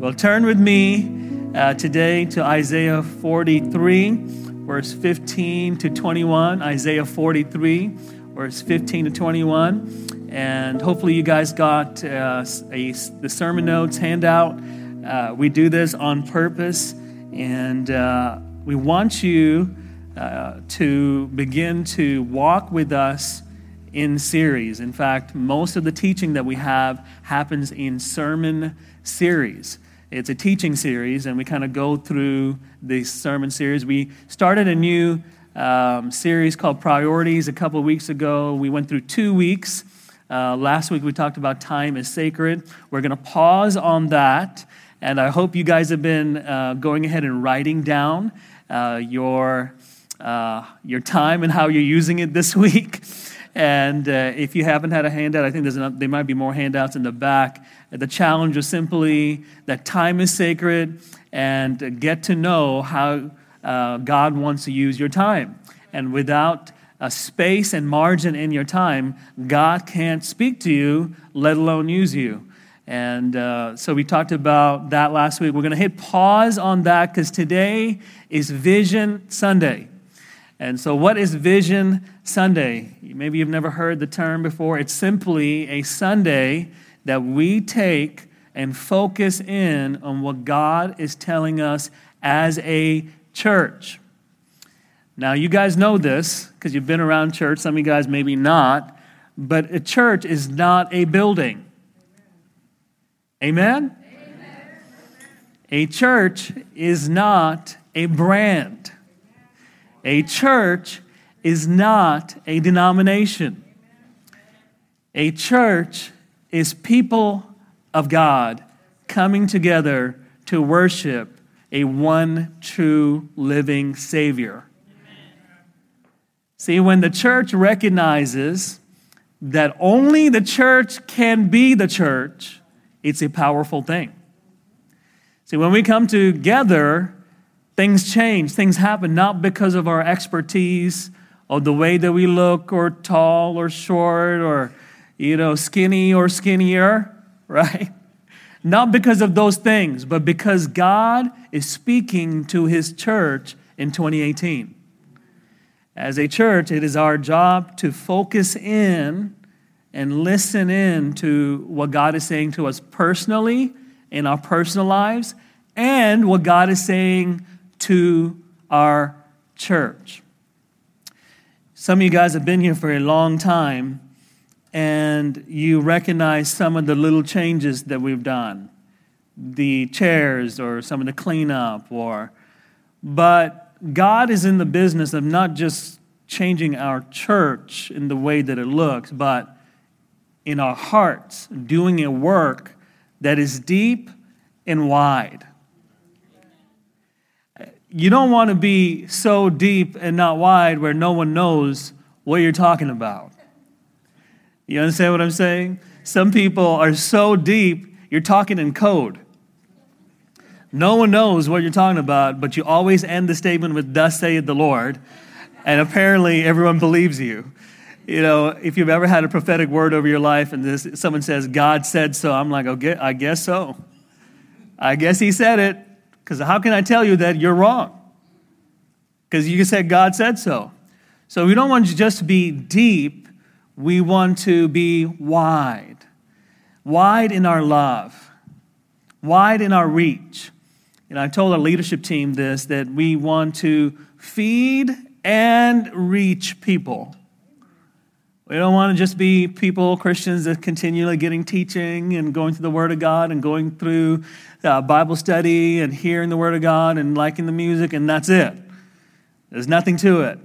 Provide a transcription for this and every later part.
Well, turn with me uh, today to Isaiah 43, verse 15 to 21. Isaiah 43, verse 15 to 21. And hopefully, you guys got uh, a, the sermon notes handout. Uh, we do this on purpose, and uh, we want you uh, to begin to walk with us in series. In fact, most of the teaching that we have happens in sermon series. It's a teaching series, and we kind of go through the sermon series. We started a new um, series called Priorities a couple weeks ago. We went through two weeks. Uh, last week we talked about time is sacred. We're going to pause on that, and I hope you guys have been uh, going ahead and writing down uh, your uh, your time and how you're using it this week. And uh, if you haven't had a handout, I think there's there might be more handouts in the back. The challenge is simply that time is sacred and get to know how uh, God wants to use your time. And without a space and margin in your time, God can't speak to you, let alone use you. And uh, so we talked about that last week. We're going to hit pause on that because today is Vision Sunday. And so, what is Vision Sunday? Maybe you've never heard the term before. It's simply a Sunday that we take and focus in on what God is telling us as a church. Now, you guys know this because you've been around church. Some of you guys maybe not. But a church is not a building. Amen? A church is not a brand. A church is not a denomination. A church is people of God coming together to worship a one true living Savior. See, when the church recognizes that only the church can be the church, it's a powerful thing. See, when we come together, Things change, things happen not because of our expertise or the way that we look or tall or short or you know skinny or skinnier, right? Not because of those things, but because God is speaking to his church in 2018. As a church, it is our job to focus in and listen in to what God is saying to us personally in our personal lives and what God is saying to our church. Some of you guys have been here for a long time, and you recognize some of the little changes that we've done the chairs or some of the cleanup or but god is in the business of not just changing our church in the way that it looks but in our hearts doing a work that is deep and wide you don't want to be so deep and not wide where no one knows what you're talking about. You understand what I'm saying? Some people are so deep, you're talking in code. No one knows what you're talking about, but you always end the statement with, Thus saith the Lord, and apparently everyone believes you. You know, if you've ever had a prophetic word over your life and this, someone says, God said so, I'm like, okay, I guess so. I guess he said it. Because how can I tell you that you're wrong? Because you said God said so. So we don't want to just to be deep, we want to be wide. Wide in our love, wide in our reach. And I told our leadership team this that we want to feed and reach people. We don't want to just be people, Christians, that continually getting teaching and going through the Word of God and going through uh, Bible study and hearing the Word of God and liking the music, and that's it. There's nothing to it.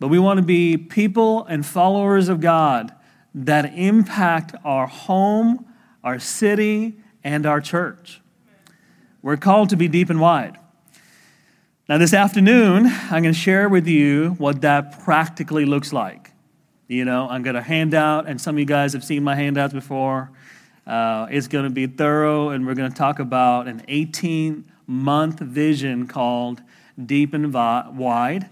But we want to be people and followers of God that impact our home, our city, and our church. We're called to be deep and wide. Now, this afternoon, I'm going to share with you what that practically looks like. You know, I'm going to hand out, and some of you guys have seen my handouts before. Uh, it's going to be thorough, and we're going to talk about an 18 month vision called Deep and Wide.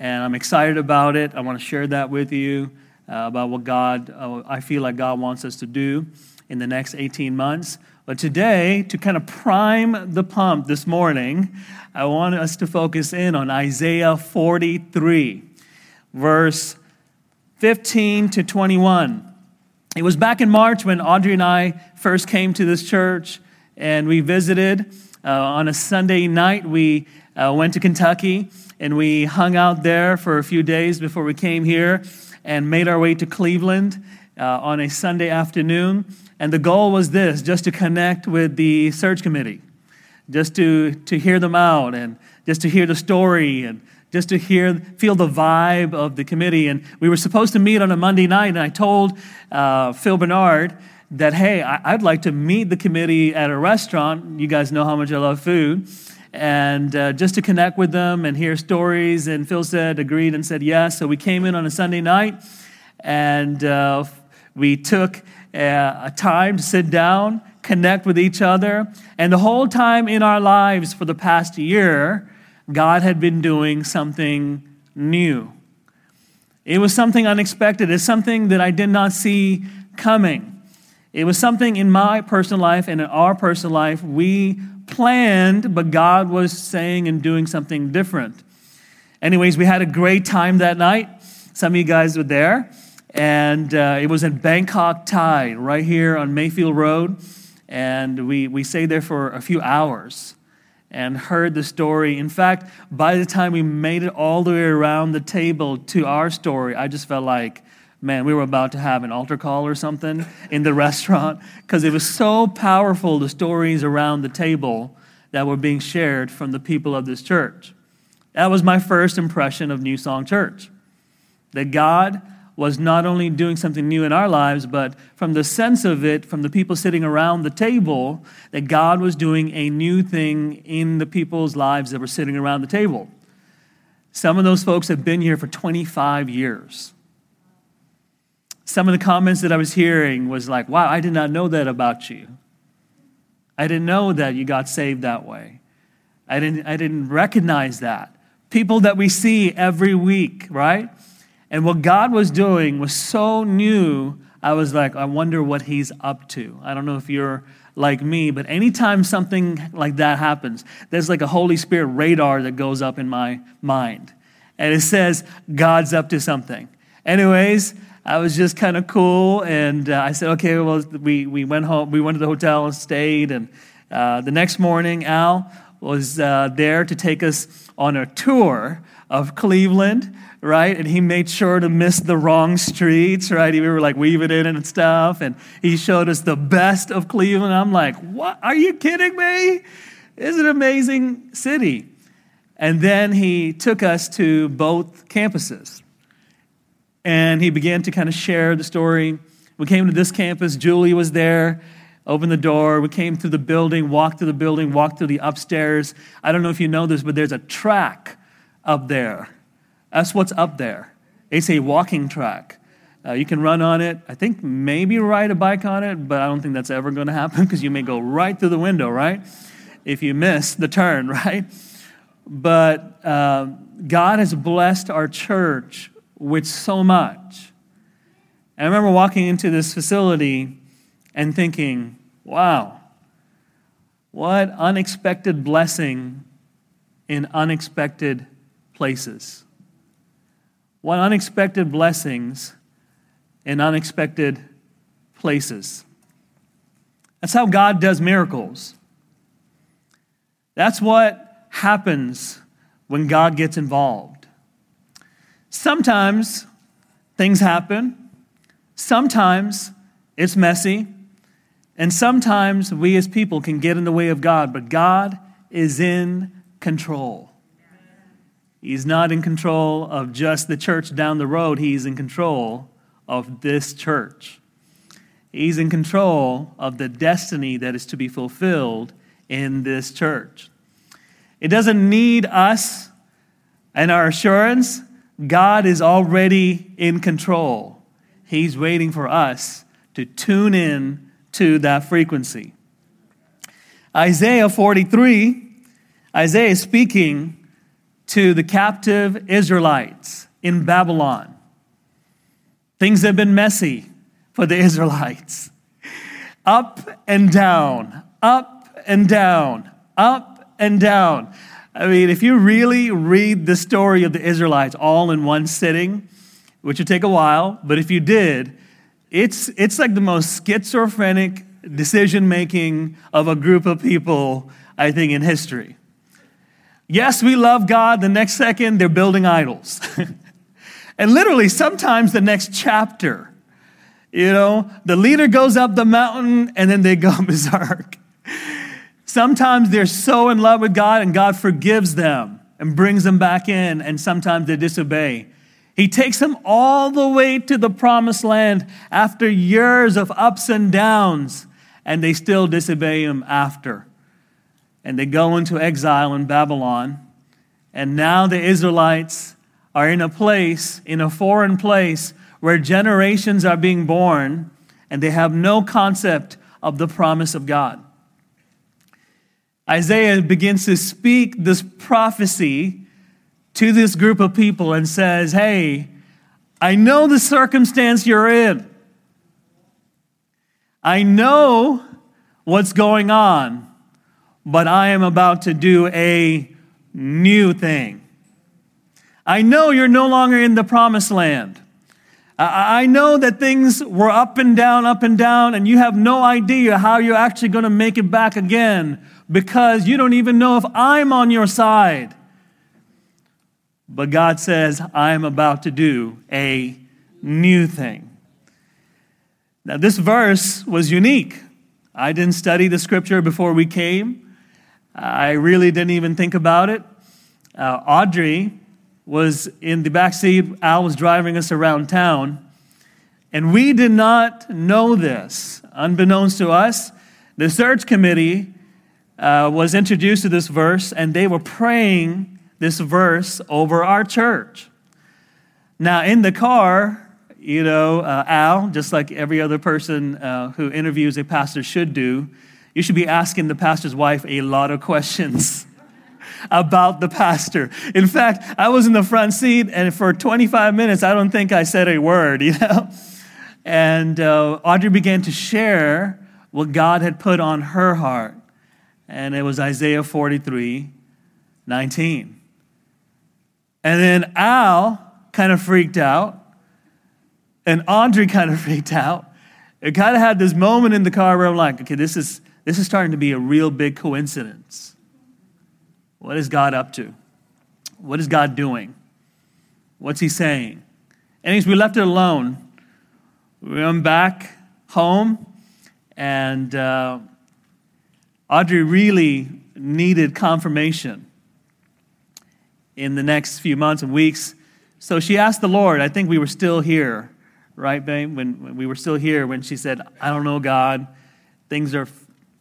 And I'm excited about it. I want to share that with you uh, about what God, uh, I feel like God wants us to do in the next 18 months. But today, to kind of prime the pump this morning, I want us to focus in on Isaiah 43, verse 15 to 21. It was back in March when Audrey and I first came to this church and we visited. Uh, on a Sunday night, we uh, went to Kentucky and we hung out there for a few days before we came here and made our way to Cleveland uh, on a Sunday afternoon. And the goal was this just to connect with the search committee, just to, to hear them out and just to hear the story and just to hear, feel the vibe of the committee. And we were supposed to meet on a Monday night, and I told uh, Phil Bernard that, hey, I, would like to meet the committee at a restaurant. You guys know how much I love food. And uh, just to connect with them and hear stories. And Phil said, agreed, and said yes. So we came in on a Sunday night, and uh, we took a, a time to sit down, connect with each other. And the whole time in our lives for the past year, God had been doing something new. It was something unexpected. It's something that I did not see coming. It was something in my personal life and in our personal life we planned, but God was saying and doing something different. Anyways, we had a great time that night. Some of you guys were there. And uh, it was in Bangkok Thai, right here on Mayfield Road. And we, we stayed there for a few hours and heard the story. In fact, by the time we made it all the way around the table to our story, I just felt like, man, we were about to have an altar call or something in the restaurant because it was so powerful, the stories around the table that were being shared from the people of this church. That was my first impression of New Song Church. That God was not only doing something new in our lives, but from the sense of it, from the people sitting around the table, that God was doing a new thing in the people's lives that were sitting around the table. Some of those folks have been here for 25 years. Some of the comments that I was hearing was like, wow, I did not know that about you. I didn't know that you got saved that way. I didn't, I didn't recognize that. People that we see every week, right? And what God was doing was so new, I was like, I wonder what He's up to. I don't know if you're like me, but anytime something like that happens, there's like a Holy Spirit radar that goes up in my mind. And it says, God's up to something. Anyways, I was just kind of cool. And uh, I said, okay, well, we, we went home, we went to the hotel and stayed. And uh, the next morning, Al was uh, there to take us on a tour of Cleveland right? And he made sure to miss the wrong streets, right? We were like weaving in and stuff. And he showed us the best of Cleveland. I'm like, what? Are you kidding me? It's an amazing city. And then he took us to both campuses. And he began to kind of share the story. We came to this campus, Julie was there, opened the door. We came through the building, walked through the building, walked through the upstairs. I don't know if you know this, but there's a track up there that's what's up there. It's a walking track. Uh, you can run on it. I think maybe ride a bike on it, but I don't think that's ever going to happen because you may go right through the window, right? If you miss the turn, right? But uh, God has blessed our church with so much. And I remember walking into this facility and thinking, wow, what unexpected blessing in unexpected places. What unexpected blessings in unexpected places. That's how God does miracles. That's what happens when God gets involved. Sometimes things happen, sometimes it's messy, and sometimes we as people can get in the way of God, but God is in control. He's not in control of just the church down the road, he's in control of this church. He's in control of the destiny that is to be fulfilled in this church. It doesn't need us and our assurance. God is already in control. He's waiting for us to tune in to that frequency. Isaiah 43, Isaiah is speaking to the captive Israelites in Babylon. Things have been messy for the Israelites. Up and down, up and down, up and down. I mean, if you really read the story of the Israelites all in one sitting, which would take a while, but if you did, it's, it's like the most schizophrenic decision making of a group of people, I think, in history. Yes, we love God. The next second, they're building idols. and literally, sometimes the next chapter, you know, the leader goes up the mountain and then they go berserk. Sometimes they're so in love with God and God forgives them and brings them back in, and sometimes they disobey. He takes them all the way to the promised land after years of ups and downs, and they still disobey him after. And they go into exile in Babylon. And now the Israelites are in a place, in a foreign place, where generations are being born, and they have no concept of the promise of God. Isaiah begins to speak this prophecy to this group of people and says, Hey, I know the circumstance you're in. I know what's going on, but I am about to do a new thing. I know you're no longer in the promised land. I know that things were up and down, up and down, and you have no idea how you're actually going to make it back again because you don't even know if I'm on your side. But God says, I'm about to do a new thing. Now, this verse was unique. I didn't study the scripture before we came. I really didn't even think about it. Uh, Audrey was in the back seat. Al was driving us around town. And we did not know this. Unbeknownst to us, the search committee uh, was introduced to this verse, and they were praying this verse over our church. Now, in the car, you know, uh, Al, just like every other person uh, who interviews a pastor should do, you should be asking the pastor's wife a lot of questions about the pastor. In fact, I was in the front seat, and for 25 minutes, I don't think I said a word, you know? And uh, Audrey began to share what God had put on her heart and it was Isaiah 43 19. And then Al kind of freaked out, and Audrey kind of freaked out. It kind of had this moment in the car where I'm like, okay, this is, this is starting to be a real big coincidence. What is God up to? What is God doing? What's He saying? Anyways, we left it alone. We went back home, and uh, Audrey really needed confirmation in the next few months and weeks. So she asked the Lord, I think we were still here, right, babe? When, when we were still here, when she said, I don't know, God, things are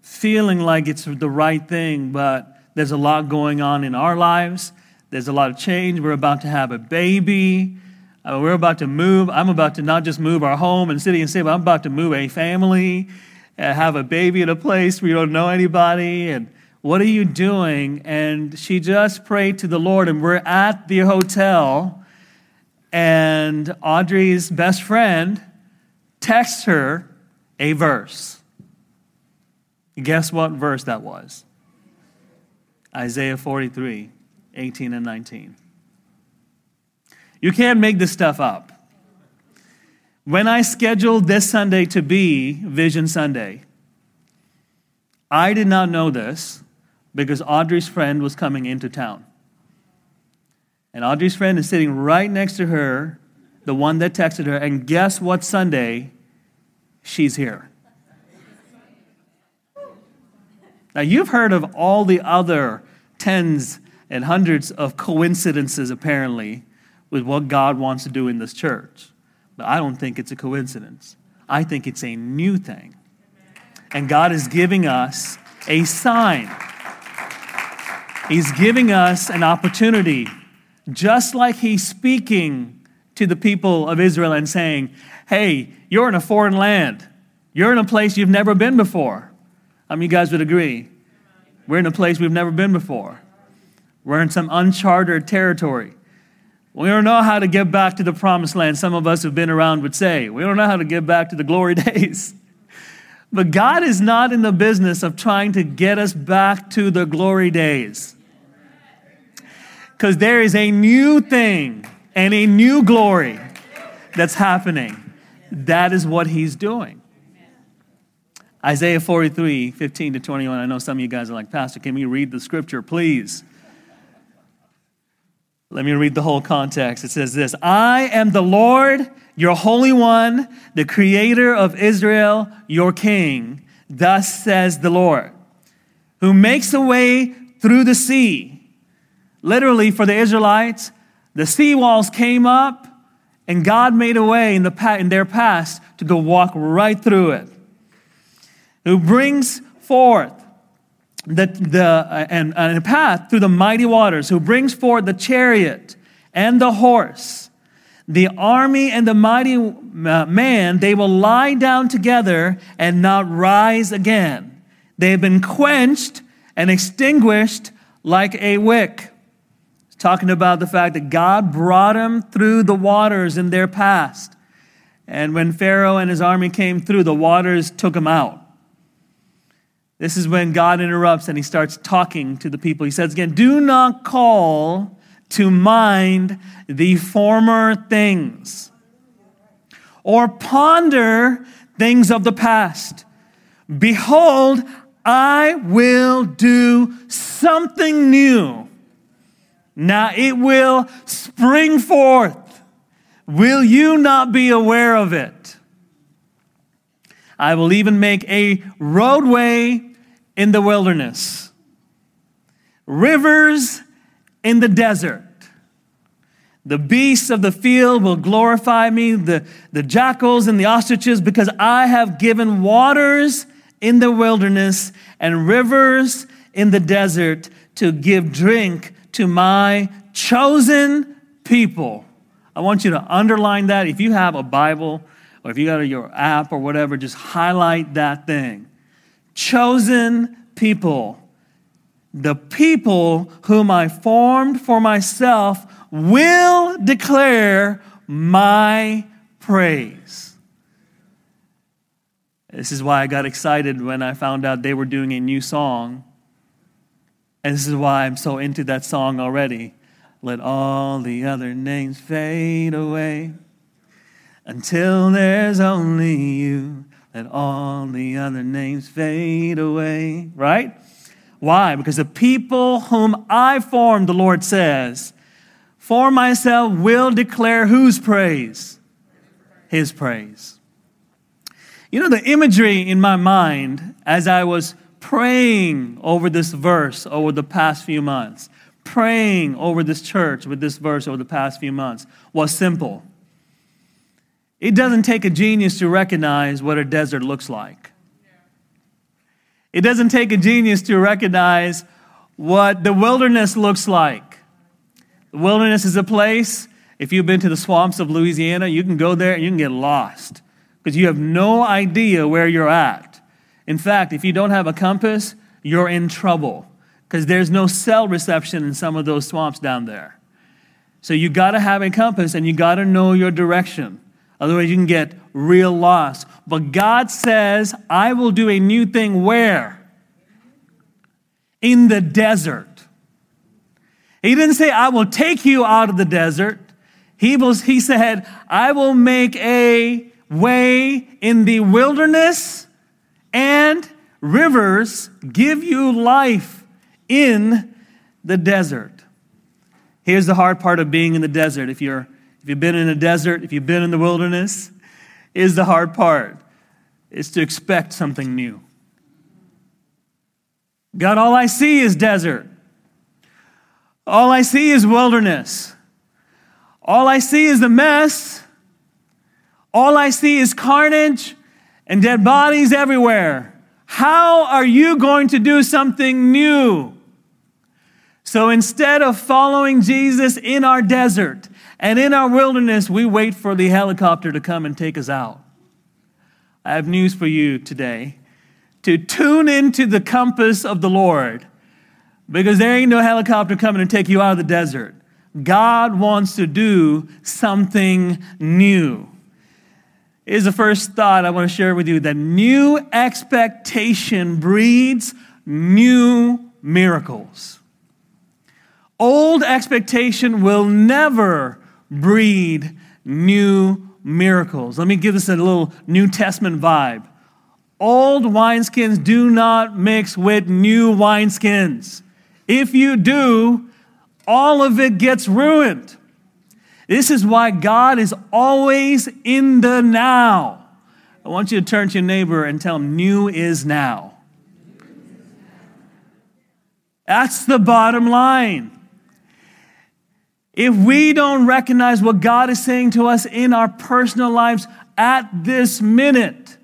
feeling like it's the right thing, but there's a lot going on in our lives. There's a lot of change. We're about to have a baby. Uh, we're about to move. I'm about to not just move our home and city and state, but I'm about to move a family have a baby in a place where you don't know anybody and what are you doing and she just prayed to the lord and we're at the hotel and audrey's best friend texts her a verse guess what verse that was isaiah 43 18 and 19 you can't make this stuff up when I scheduled this Sunday to be Vision Sunday, I did not know this because Audrey's friend was coming into town. And Audrey's friend is sitting right next to her, the one that texted her, and guess what Sunday? She's here. Now, you've heard of all the other tens and hundreds of coincidences, apparently, with what God wants to do in this church. But I don't think it's a coincidence. I think it's a new thing. And God is giving us a sign. He's giving us an opportunity, just like He's speaking to the people of Israel and saying, Hey, you're in a foreign land. You're in a place you've never been before. I mean, you guys would agree. We're in a place we've never been before. We're in some uncharted territory. We don't know how to get back to the promised land, some of us who've been around would say. We don't know how to get back to the glory days. But God is not in the business of trying to get us back to the glory days. Because there is a new thing and a new glory that's happening. That is what He's doing. Isaiah 43, 15 to 21. I know some of you guys are like, Pastor, can we read the scripture, please? Let me read the whole context. It says this I am the Lord, your Holy One, the Creator of Israel, your King. Thus says the Lord, who makes a way through the sea. Literally, for the Israelites, the sea walls came up, and God made a way in, the, in their past to go walk right through it. Who brings forth the, the, uh, and, and a path through the mighty waters, who brings forth the chariot and the horse, the army and the mighty uh, man, they will lie down together and not rise again. They have been quenched and extinguished like a wick. It's talking about the fact that God brought them through the waters in their past. And when Pharaoh and his army came through, the waters took them out. This is when God interrupts and he starts talking to the people. He says again, Do not call to mind the former things or ponder things of the past. Behold, I will do something new. Now it will spring forth. Will you not be aware of it? I will even make a roadway in the wilderness, rivers in the desert. The beasts of the field will glorify me, the, the jackals and the ostriches, because I have given waters in the wilderness and rivers in the desert to give drink to my chosen people. I want you to underline that. If you have a Bible or if you got your app or whatever, just highlight that thing chosen people, the people whom I formed for myself, will declare my praise. This is why I got excited when I found out they were doing a new song. And this is why I'm so into that song already. Let all the other names fade away until there's only you. Let all the other names fade away, right? Why? Because the people whom I formed, the Lord says, for myself will declare whose praise? His praise. You know, the imagery in my mind as I was praying over this verse over the past few months, praying over this church with this verse over the past few months was simple. It doesn't take a genius to recognize what a desert looks like. It doesn't take a genius to recognize what the wilderness looks like. The wilderness is a place, if you've been to the swamps of Louisiana, you can go there and you can get lost because you have no idea where you're at. In fact, if you don't have a compass, you're in trouble because there's no cell reception in some of those swamps down there. So you got to have a compass and you got to know your direction. Otherwise, you can get real lost. But God says, I will do a new thing where? In the desert. He didn't say, I will take you out of the desert. He, was, he said, I will make a way in the wilderness and rivers give you life in the desert. Here's the hard part of being in the desert. If you're if you've been in a desert, if you've been in the wilderness, is the hard part. Is to expect something new. God, all I see is desert. All I see is wilderness. All I see is the mess. All I see is carnage and dead bodies everywhere. How are you going to do something new? So instead of following Jesus in our desert, and in our wilderness, we wait for the helicopter to come and take us out. I have news for you today to tune into the compass of the Lord because there ain't no helicopter coming to take you out of the desert. God wants to do something new. is the first thought I want to share with you that new expectation breeds new miracles. Old expectation will never breed new miracles. Let me give this a little New Testament vibe. Old wineskins do not mix with new wineskins. If you do, all of it gets ruined. This is why God is always in the now. I want you to turn to your neighbor and tell him, new is now. That's the bottom line. If we don't recognize what God is saying to us in our personal lives at this minute,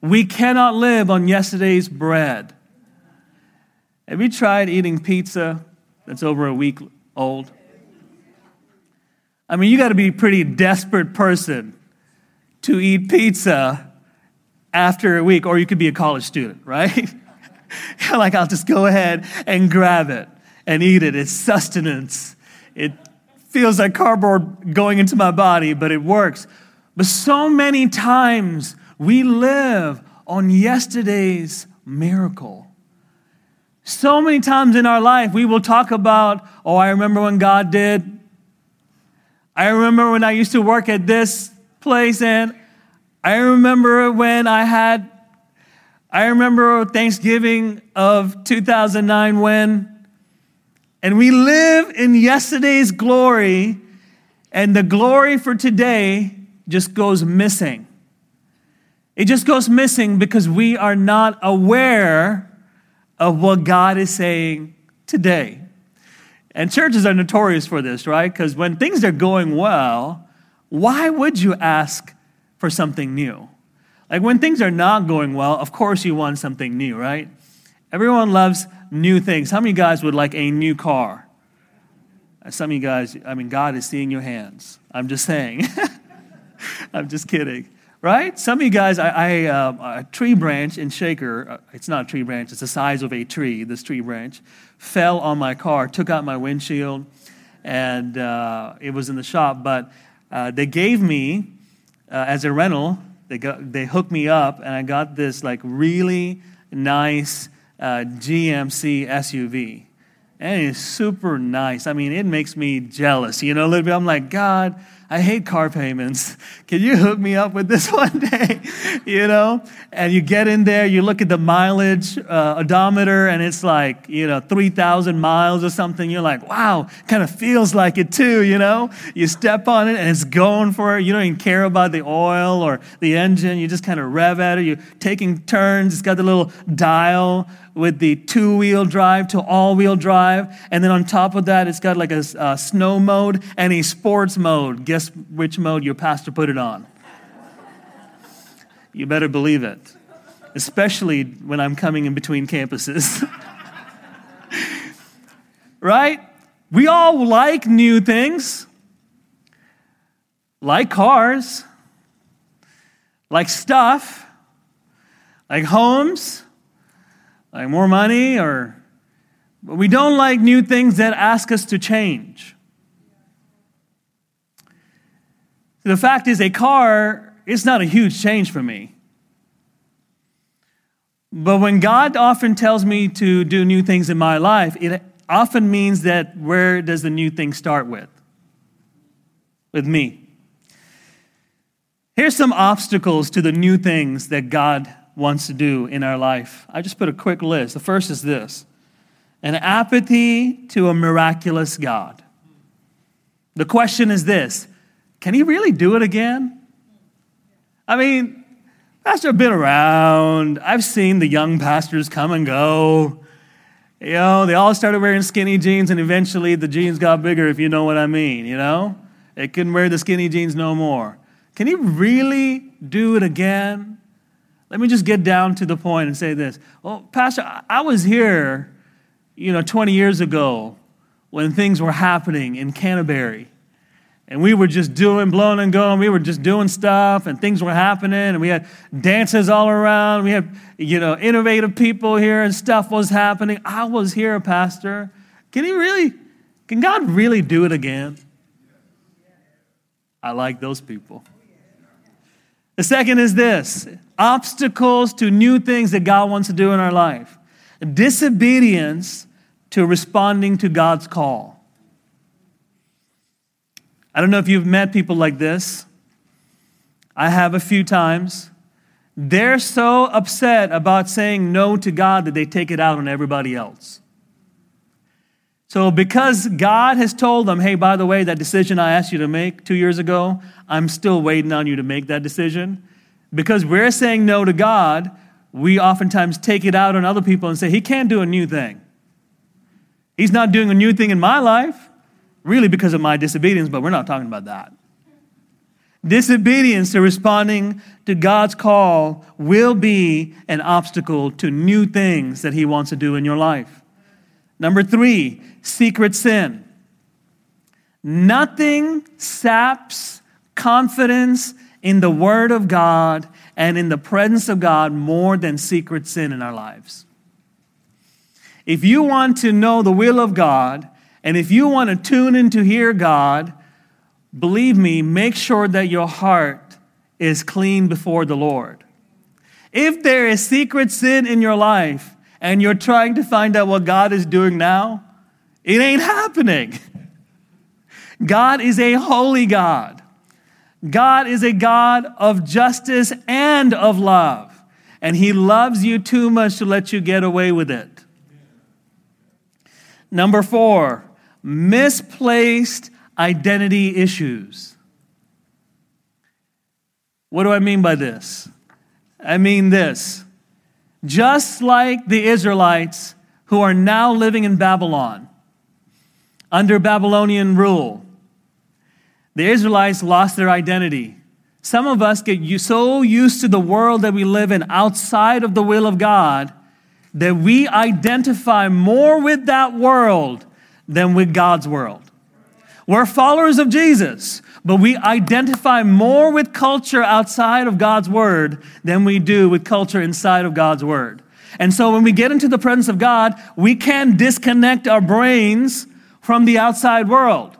we cannot live on yesterday's bread. Have you tried eating pizza that's over a week old? I mean, you got to be a pretty desperate person to eat pizza after a week, or you could be a college student, right? like, I'll just go ahead and grab it and eat it. It's sustenance. It feels like cardboard going into my body, but it works. But so many times we live on yesterday's miracle. So many times in our life, we will talk about, oh, I remember when God did I remember when I used to work at this place, and I remember when I had, I remember Thanksgiving of 2009 when, and we live in yesterday's glory, and the glory for today just goes missing. It just goes missing because we are not aware of what God is saying today. And churches are notorious for this, right? Because when things are going well, why would you ask for something new? Like when things are not going well, of course you want something new, right? Everyone loves new things. How many guys would like a new car? Some of you guys, I mean, God is seeing your hands. I'm just saying. I'm just kidding, right? Some of you guys, I, I uh, a tree branch in Shaker, uh, it's not a tree branch, it's the size of a tree, this tree branch fell on my car, took out my windshield, and uh, it was in the shop. But uh, they gave me, uh, as a rental, they, got, they hooked me up, and I got this like really nice uh, GMC SUV. And it's super nice. I mean, it makes me jealous, you know, a little bit. I'm like, God, I hate car payments. Can you hook me up with this one day? you know? And you get in there, you look at the mileage uh, odometer, and it's like, you know, 3,000 miles or something. You're like, wow, kind of feels like it too, you know? You step on it, and it's going for it. You don't even care about the oil or the engine. You just kind of rev at it. You're taking turns. It's got the little dial with the two wheel drive to all wheel drive. And then on top of that, it's got like a, a, uh, snow mode and a sports mode. Guess which mode your pastor put it on? You better believe it, especially when I'm coming in between campuses. right? We all like new things, like cars, like stuff, like homes like more money or but we don't like new things that ask us to change. The fact is, a car is not a huge change for me. But when God often tells me to do new things in my life, it often means that where does the new thing start with? With me. Here's some obstacles to the new things that God wants to do in our life. I just put a quick list. The first is this an apathy to a miraculous God. The question is this can he really do it again? I mean, Pastor, I've been around. I've seen the young pastors come and go. You know, they all started wearing skinny jeans, and eventually the jeans got bigger, if you know what I mean, you know? They couldn't wear the skinny jeans no more. Can he really do it again? Let me just get down to the point and say this. Well, Pastor, I was here, you know, 20 years ago when things were happening in Canterbury. And we were just doing, blowing and going. We were just doing stuff, and things were happening, and we had dances all around. We had, you know, innovative people here, and stuff was happening. I was here, Pastor. Can he really, can God really do it again? I like those people. The second is this obstacles to new things that God wants to do in our life. Disobedience to responding to God's call. I don't know if you've met people like this. I have a few times. They're so upset about saying no to God that they take it out on everybody else. So, because God has told them, hey, by the way, that decision I asked you to make two years ago, I'm still waiting on you to make that decision. Because we're saying no to God, we oftentimes take it out on other people and say, He can't do a new thing. He's not doing a new thing in my life, really because of my disobedience, but we're not talking about that. Disobedience to responding to God's call will be an obstacle to new things that He wants to do in your life. Number three, secret sin. Nothing saps confidence in the Word of God and in the presence of God more than secret sin in our lives. If you want to know the will of God, and if you want to tune in to hear God, believe me, make sure that your heart is clean before the Lord. If there is secret sin in your life and you're trying to find out what God is doing now, it ain't happening. God is a holy God. God is a God of justice and of love, and He loves you too much to let you get away with it. Number four, misplaced identity issues. What do I mean by this? I mean this. Just like the Israelites who are now living in Babylon under Babylonian rule, the Israelites lost their identity. Some of us get so used to the world that we live in outside of the will of God that we identify more with that world than with God's world. We're followers of Jesus, but we identify more with culture outside of God's word than we do with culture inside of God's word. And so when we get into the presence of God, we can disconnect our brains from the outside world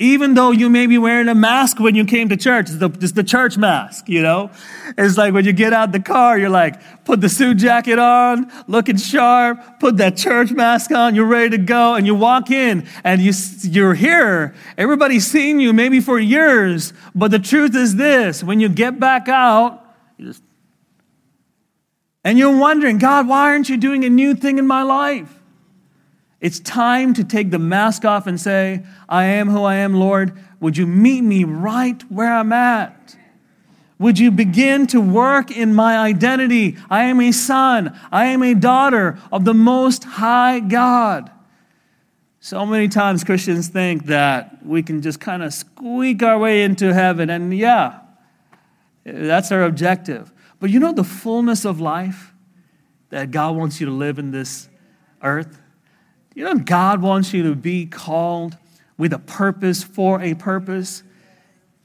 even though you may be wearing a mask when you came to church, it's the, it's the, church mask, you know? It's like when you get out the car, you're like, put the suit jacket on, looking sharp, put that church mask on, you're ready to go, and you walk in and you, you're here. Everybody's seen you maybe for years, but the truth is this when you get back out, you just, and you're wondering, God, why aren't you doing a new thing in my life? It's time to take the mask off and say, I am who I am, Lord. Would you meet me right where I'm at? Would you begin to work in my identity? I am a son, I am a daughter of the Most High God. So many times Christians think that we can just kind of squeak our way into heaven, and yeah, that's our objective. But you know the fullness of life that God wants you to live in this earth? You know, God wants you to be called with a purpose for a purpose.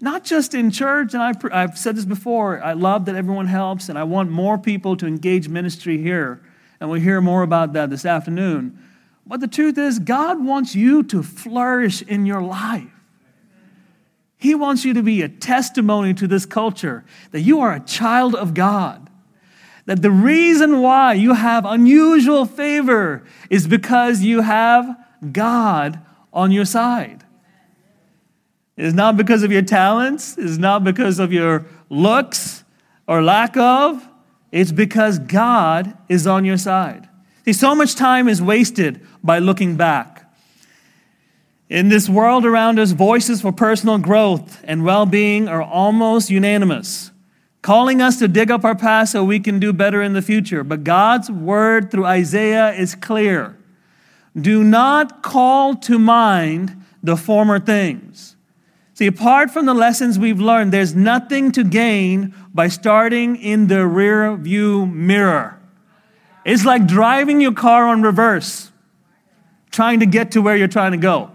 Not just in church, and I've, I've said this before, I love that everyone helps, and I want more people to engage ministry here. And we'll hear more about that this afternoon. But the truth is, God wants you to flourish in your life. He wants you to be a testimony to this culture that you are a child of God that the reason why you have unusual favor is because you have God on your side. It is not because of your talents, it is not because of your looks or lack of, it's because God is on your side. See, so much time is wasted by looking back. In this world around us, voices for personal growth and well being are almost unanimous calling us to dig up our past so we can do better in the future. But God's word through Isaiah is clear. Do not call to mind the former things. See, apart from the lessons we've learned, there's nothing to gain by starting in the rear view mirror. It's like driving your car on reverse, trying to get to where you're trying to go.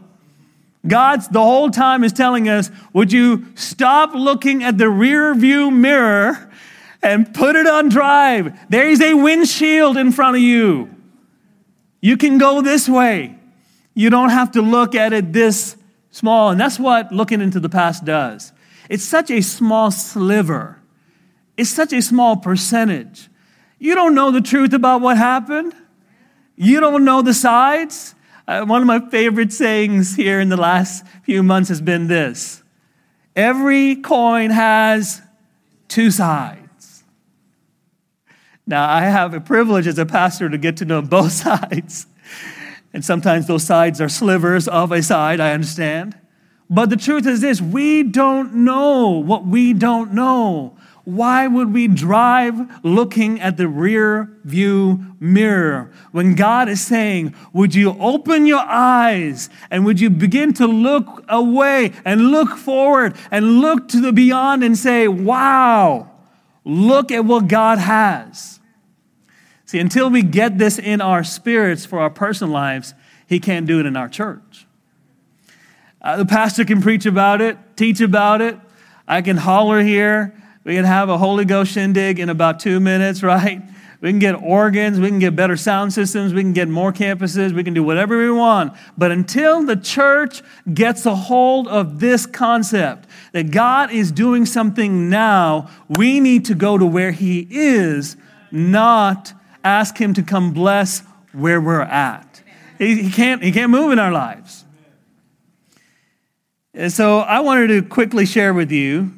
God's the whole time is telling us, would you stop looking at the rear view mirror and put it on drive? There is a windshield in front of you. You can go this way. You don't have to look at it this small. And that's what looking into the past does. It's such a small sliver. it's such a small percentage. You don't know the truth about what happened. You don't know the sides. Uh, one of my favorite sayings here in the last few months has been this Every coin has two sides. Now, I have a privilege as a pastor to get to know both sides. And sometimes those sides are slivers of a side, I understand. But the truth is this we don't know what we don't know. Why would we drive looking at the rear view mirror when God is saying, Would you open your eyes and would you begin to look away and look forward and look to the beyond and say, Wow, look at what God has? See, until we get this in our spirits for our personal lives, He can't do it in our church. Uh, the pastor can preach about it, teach about it. I can holler here. We can have a Holy Ghost shindig in about two minutes, right? We can get organs, we can get better sound systems, we can get more campuses, we can do whatever we want. But until the church gets a hold of this concept that God is doing something now, we need to go to where He is, not ask Him to come bless where we're at. He, he can't, he can't move in our lives. And so I wanted to quickly share with you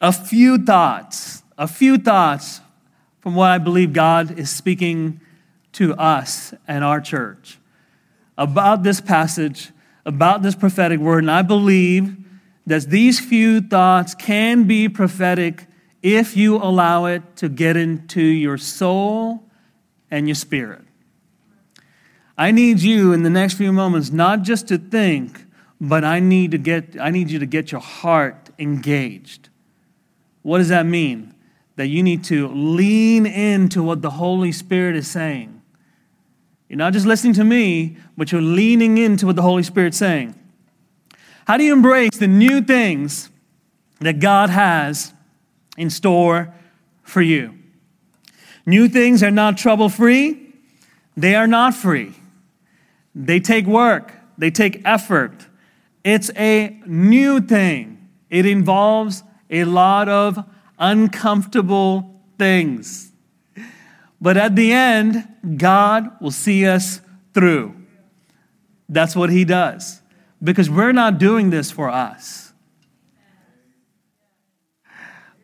a few thoughts, a few thoughts from what I believe God is speaking to us and our church about this passage, about this prophetic word. And I believe that these few thoughts can be prophetic if you allow it to get into your soul and your spirit. I need you in the next few moments not just to think, but I need to get I need you to get your heart engaged. What does that mean? That you need to lean into what the Holy Spirit is saying. You're not just listening to me, but you're leaning into what the Holy Spirit's saying. How do you embrace the new things that God has in store for you? New things are not trouble free, they are not free. They take work, they take effort. It's a new thing, it involves a lot of uncomfortable things. But at the end, God will see us through. That's what He does. Because we're not doing this for us.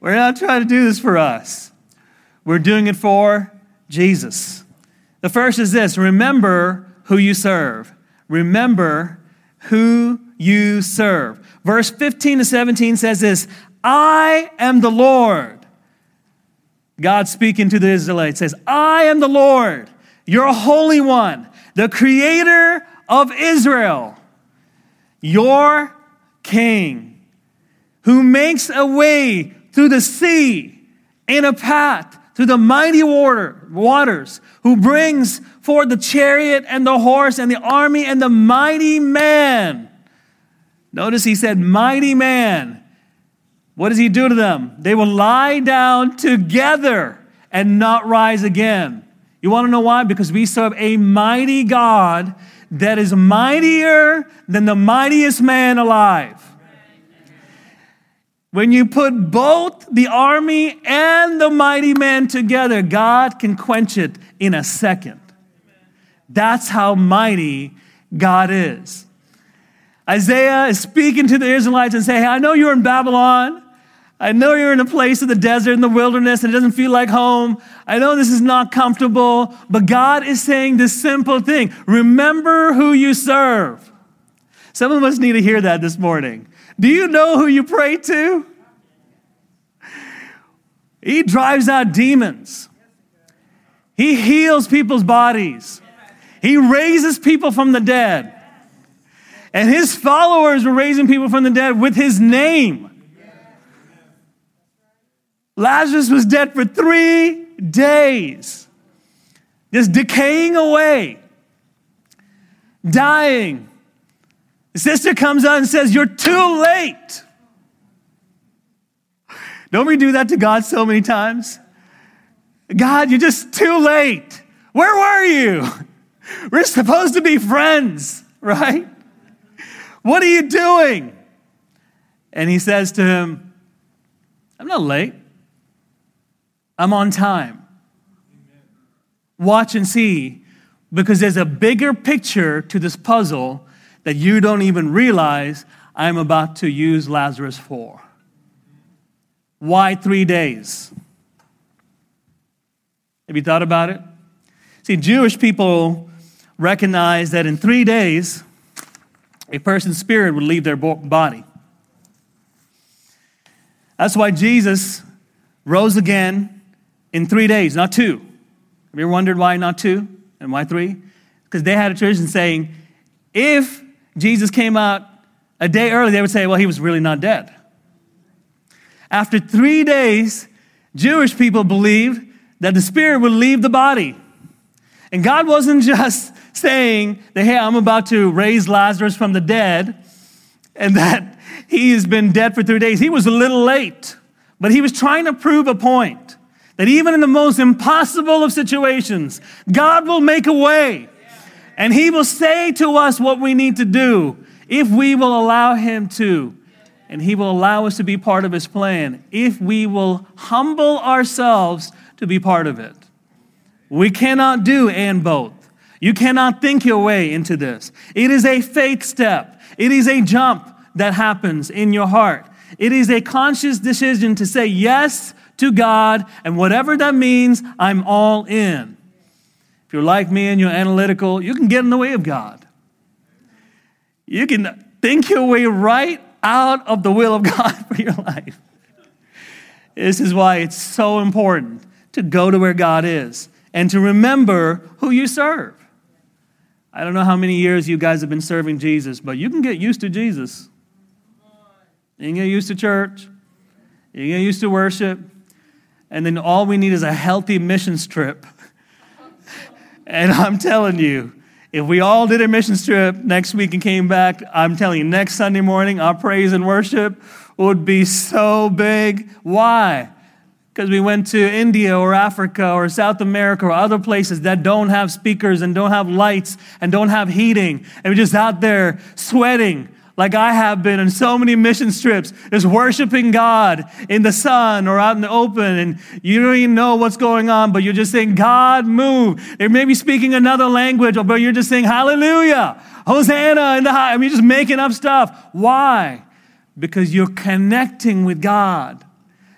We're not trying to do this for us. We're doing it for Jesus. The first is this remember who you serve. Remember who you serve. Verse 15 to 17 says this I am the Lord. God speaking to the Israelites says, I am the Lord, your Holy One, the Creator of Israel, your King, who makes a way through the sea in a path through the mighty water, waters, who brings forth the chariot and the horse and the army and the mighty man. Notice he said, mighty man what does he do to them? They will lie down together and not rise again. You want to know why? Because we serve a mighty God that is mightier than the mightiest man alive. When you put both the army and the mighty man together, God can quench it in a second. That's how mighty God is. Isaiah is speaking to the Israelites and saying, hey, I know you're in Babylon. I know you're in a place of the desert in the wilderness and it doesn't feel like home. I know this is not comfortable, but God is saying this simple thing remember who you serve. Some of us need to hear that this morning. Do you know who you pray to? He drives out demons, He heals people's bodies, He raises people from the dead. And His followers were raising people from the dead with His name. Lazarus was dead for three days, just decaying away, dying. The sister comes out and says, You're too late. Don't we do that to God so many times? God, you're just too late. Where were you? We're supposed to be friends, right? What are you doing? And he says to him, I'm not late. I'm on time. Watch and see, because there's a bigger picture to this puzzle that you don't even realize I'm about to use Lazarus for. Why three days? Have you thought about it? See, Jewish people recognize that in three days, a person's spirit would leave their body. That's why Jesus rose again in three days, not two. Have you ever wondered why not two and why three? Because they had a tradition saying if Jesus came out a day early, they would say, well, he was really not dead. After three days, Jewish people believed that the spirit would leave the body. And God wasn't just saying that, hey, I'm about to raise Lazarus from the dead and that he has been dead for three days. He was a little late, but he was trying to prove a point that even in the most impossible of situations, God will make a way and he will say to us what we need to do if we will allow him to. And he will allow us to be part of his plan if we will humble ourselves to be part of it. We cannot do and both. You cannot think your way into this. It is a faith step, it is a jump that happens in your heart. It is a conscious decision to say yes to God, and whatever that means, I'm all in. If you're like me and you're analytical, you can get in the way of God. You can think your way right out of the will of God for your life. This is why it's so important to go to where God is and to remember who you serve. I don't know how many years you guys have been serving Jesus, but you can get used to Jesus. You can get used to church. You can get used to worship. And then all we need is a healthy missions trip. and I'm telling you, if we all did a mission trip next week and came back, I'm telling you, next Sunday morning, our praise and worship would be so big. Why? because we went to India or Africa or South America or other places that don't have speakers and don't have lights and don't have heating. And we're just out there sweating like I have been on so many mission trips, just worshiping God in the sun or out in the open, and you don't even know what's going on, but you're just saying, God, move. They may be speaking another language, or but you're just saying, Hallelujah, Hosanna in the high. I mean, just making up stuff. Why? Because you're connecting with God.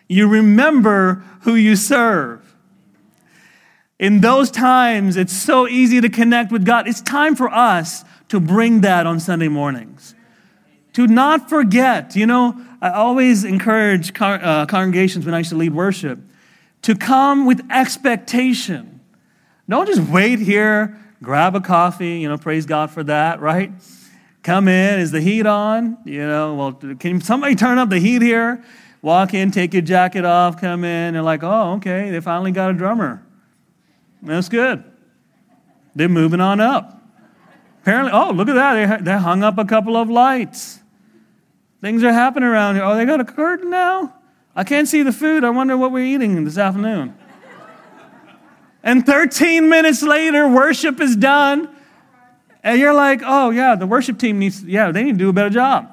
You remember who you serve. In those times, it's so easy to connect with God. It's time for us to bring that on Sunday mornings. To not forget, you know, I always encourage con- uh, congregations when I used to lead worship to come with expectation. Don't just wait here, grab a coffee, you know, praise God for that, right? Come in, is the heat on? You know, well, can somebody turn up the heat here? Walk in, take your jacket off, come in. They're like, oh, okay, they finally got a drummer. That's good. They're moving on up. Apparently, oh, look at that. They, they hung up a couple of lights. Things are happening around here. Oh, they got a curtain now? I can't see the food. I wonder what we're eating this afternoon. and 13 minutes later, worship is done. And you're like, oh, yeah, the worship team needs, yeah, they need to do a better job.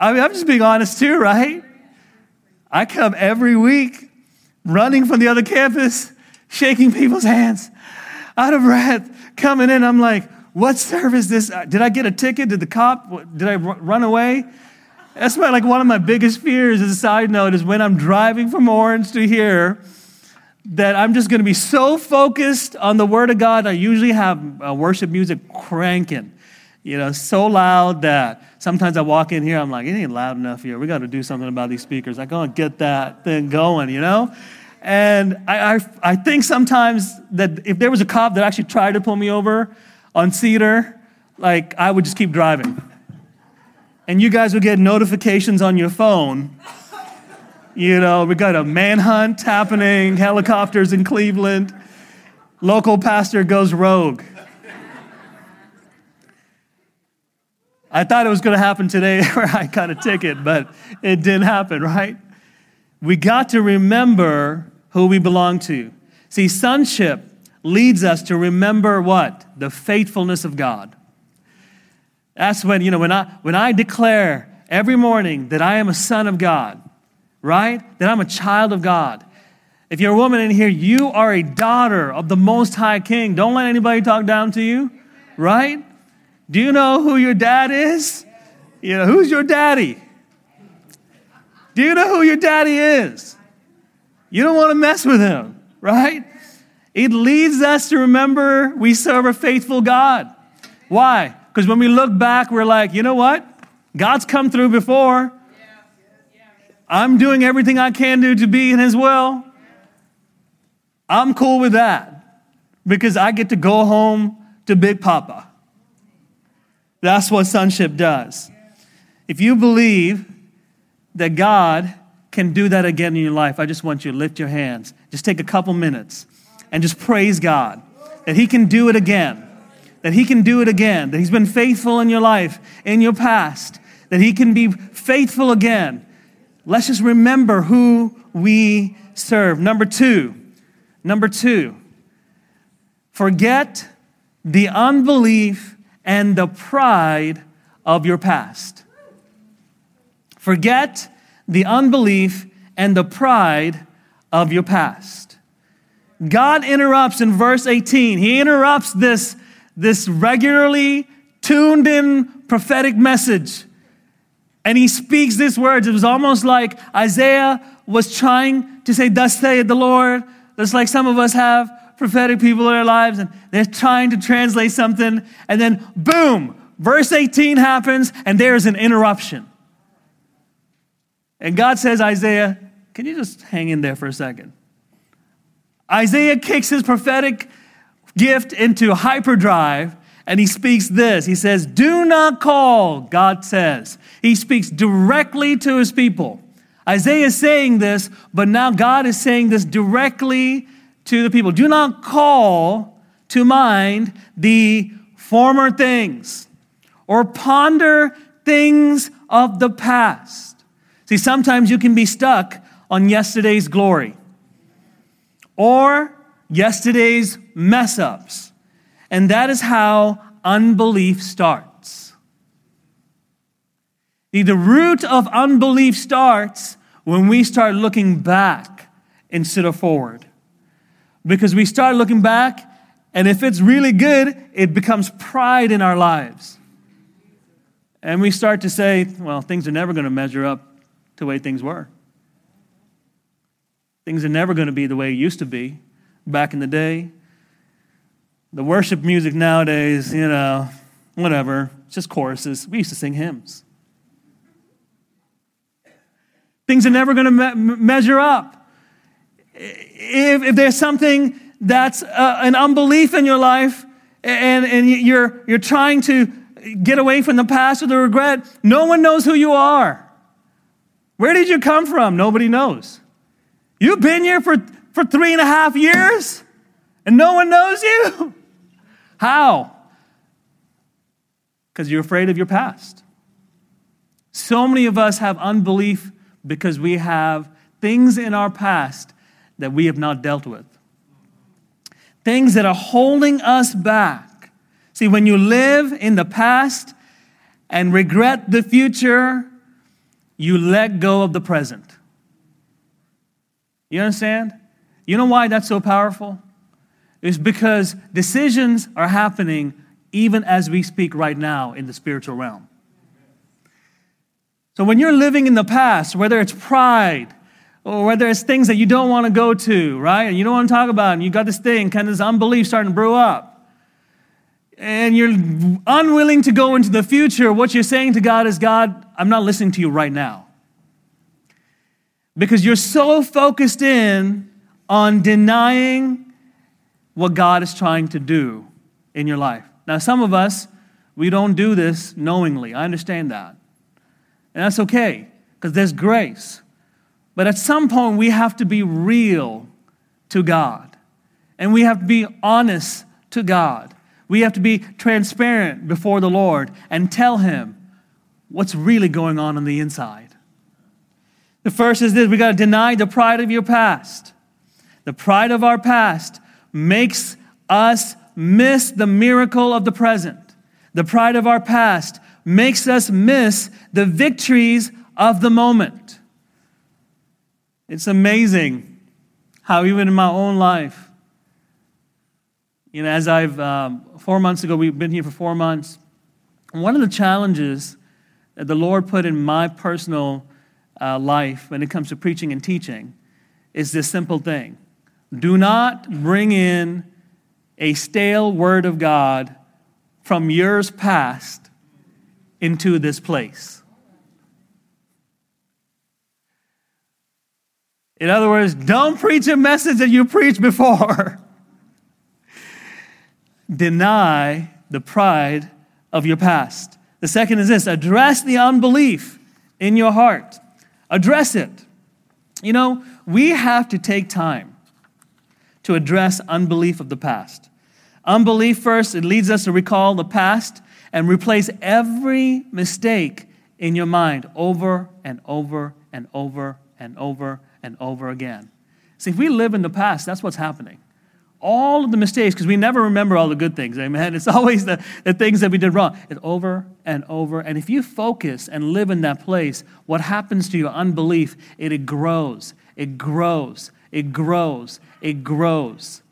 I mean, I'm just being honest too, right? I come every week running from the other campus, shaking people's hands, out of breath, coming in. I'm like, what service this? Did I get a ticket? Did the cop, did I run away? That's my, like one of my biggest fears as a side note is when I'm driving from Orange to here, that I'm just going to be so focused on the Word of God. I usually have uh, worship music cranking, you know, so loud that sometimes I walk in here, I'm like, it ain't loud enough here. We got to do something about these speakers. I gotta get that thing going, you know? And I, I, I think sometimes that if there was a cop that actually tried to pull me over on Cedar, like I would just keep driving. And you guys would get notifications on your phone. You know, we got a manhunt happening, helicopters in Cleveland, local pastor goes rogue. I thought it was going to happen today where I got a ticket, but it didn't happen, right? We got to remember who we belong to. See, sonship leads us to remember what? The faithfulness of God. That's when, you know, when I, when I declare every morning that I am a son of God, right? That I'm a child of God. If you're a woman in here, you are a daughter of the Most High King. Don't let anybody talk down to you, right? Do you know who your dad is? You know, who's your daddy? Do you know who your daddy is? You don't want to mess with him, right? It leads us to remember we serve a faithful God. Why? Because when we look back, we're like, you know what? God's come through before. I'm doing everything I can do to be in His will. I'm cool with that because I get to go home to Big Papa. That's what sonship does. If you believe that God can do that again in your life, I just want you to lift your hands. Just take a couple minutes and just praise God that He can do it again. That He can do it again. That He's been faithful in your life, in your past. That He can be faithful again. Let's just remember who we serve. Number two, number two, forget the unbelief and the pride of your past. Forget the unbelief and the pride of your past. God interrupts in verse 18. He interrupts this, this regularly tuned in prophetic message. And he speaks these words. It was almost like Isaiah was trying to say, Thus saith the Lord. Just like some of us have prophetic people in our lives, and they're trying to translate something, and then boom, verse 18 happens, and there's an interruption. And God says, Isaiah, can you just hang in there for a second? Isaiah kicks his prophetic gift into hyperdrive and he speaks this. He says, Do not call, God says. He speaks directly to his people. Isaiah is saying this, but now God is saying this directly to the people. Do not call to mind the former things or ponder things of the past. See, sometimes you can be stuck on yesterday's glory or yesterday's mess ups. And that is how unbelief starts. See, the root of unbelief starts when we start looking back instead of forward. Because we start looking back, and if it's really good, it becomes pride in our lives. And we start to say, well, things are never going to measure up to the way things were. Things are never going to be the way it used to be back in the day. The worship music nowadays, you know, whatever, it's just choruses. We used to sing hymns. Things are never going to me- measure up. If, if there's something that's uh, an unbelief in your life and, and you're, you're trying to get away from the past or the regret, no one knows who you are. Where did you come from? Nobody knows. You've been here for, for three and a half years and no one knows you? How? Because you're afraid of your past. So many of us have unbelief because we have things in our past that we have not dealt with. Things that are holding us back. See, when you live in the past and regret the future, you let go of the present. You understand? You know why that's so powerful? It's because decisions are happening even as we speak right now in the spiritual realm. So when you're living in the past, whether it's pride, or whether it's things that you don't want to go to, right? And you don't want to talk about, and you got this thing, kind of this unbelief starting to brew up. And you're unwilling to go into the future, what you're saying to God is, God, I'm not listening to you right now. Because you're so focused in on denying what God is trying to do in your life. Now, some of us, we don't do this knowingly. I understand that. And that's okay, because there's grace. But at some point, we have to be real to God. And we have to be honest to God. We have to be transparent before the Lord and tell Him what's really going on on the inside. The first is this we got to deny the pride of your past. The pride of our past makes us miss the miracle of the present. The pride of our past makes us miss the victories of the moment. It's amazing how, even in my own life, you know, as I've, um, four months ago, we've been here for four months. One of the challenges that the Lord put in my personal uh, life when it comes to preaching and teaching is this simple thing do not bring in a stale word of God from years past into this place. In other words, don't preach a message that you preached before. Deny the pride of your past. The second is this address the unbelief in your heart. Address it. You know, we have to take time to address unbelief of the past. Unbelief, first, it leads us to recall the past and replace every mistake in your mind over and over and over and over and over again. See, if we live in the past, that's what's happening. All of the mistakes, because we never remember all the good things, amen? It's always the, the things that we did wrong. It's over and over. And if you focus and live in that place, what happens to your unbelief? It, it grows, it grows, it grows, it grows.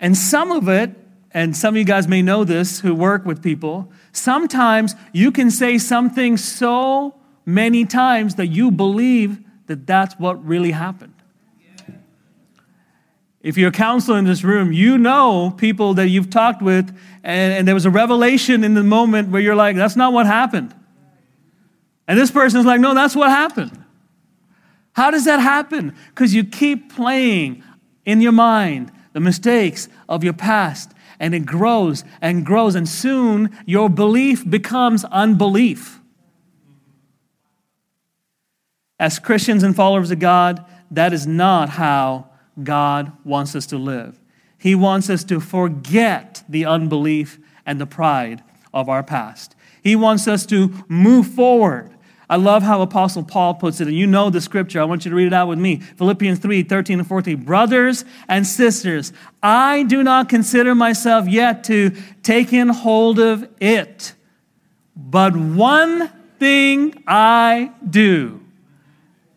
And some of it, and some of you guys may know this who work with people, sometimes you can say something so many times that you believe that that's what really happened. If you're a counselor in this room, you know people that you've talked with, and, and, there was a revelation in the moment where you're like, that's not what happened. And this person's like, no, that's what happened. How does that happen? Because you keep playing in your mind the mistakes of your past, and it grows and grows, and soon your belief becomes unbelief. As Christians and followers of God, that is not how God wants us to live. He wants us to forget the unbelief and the pride of our past. He wants us to move forward I love how Apostle Paul puts it, and you know the scripture. I want you to read it out with me. Philippians 3 13 and 14. Brothers and sisters, I do not consider myself yet to take in hold of it, but one thing I do.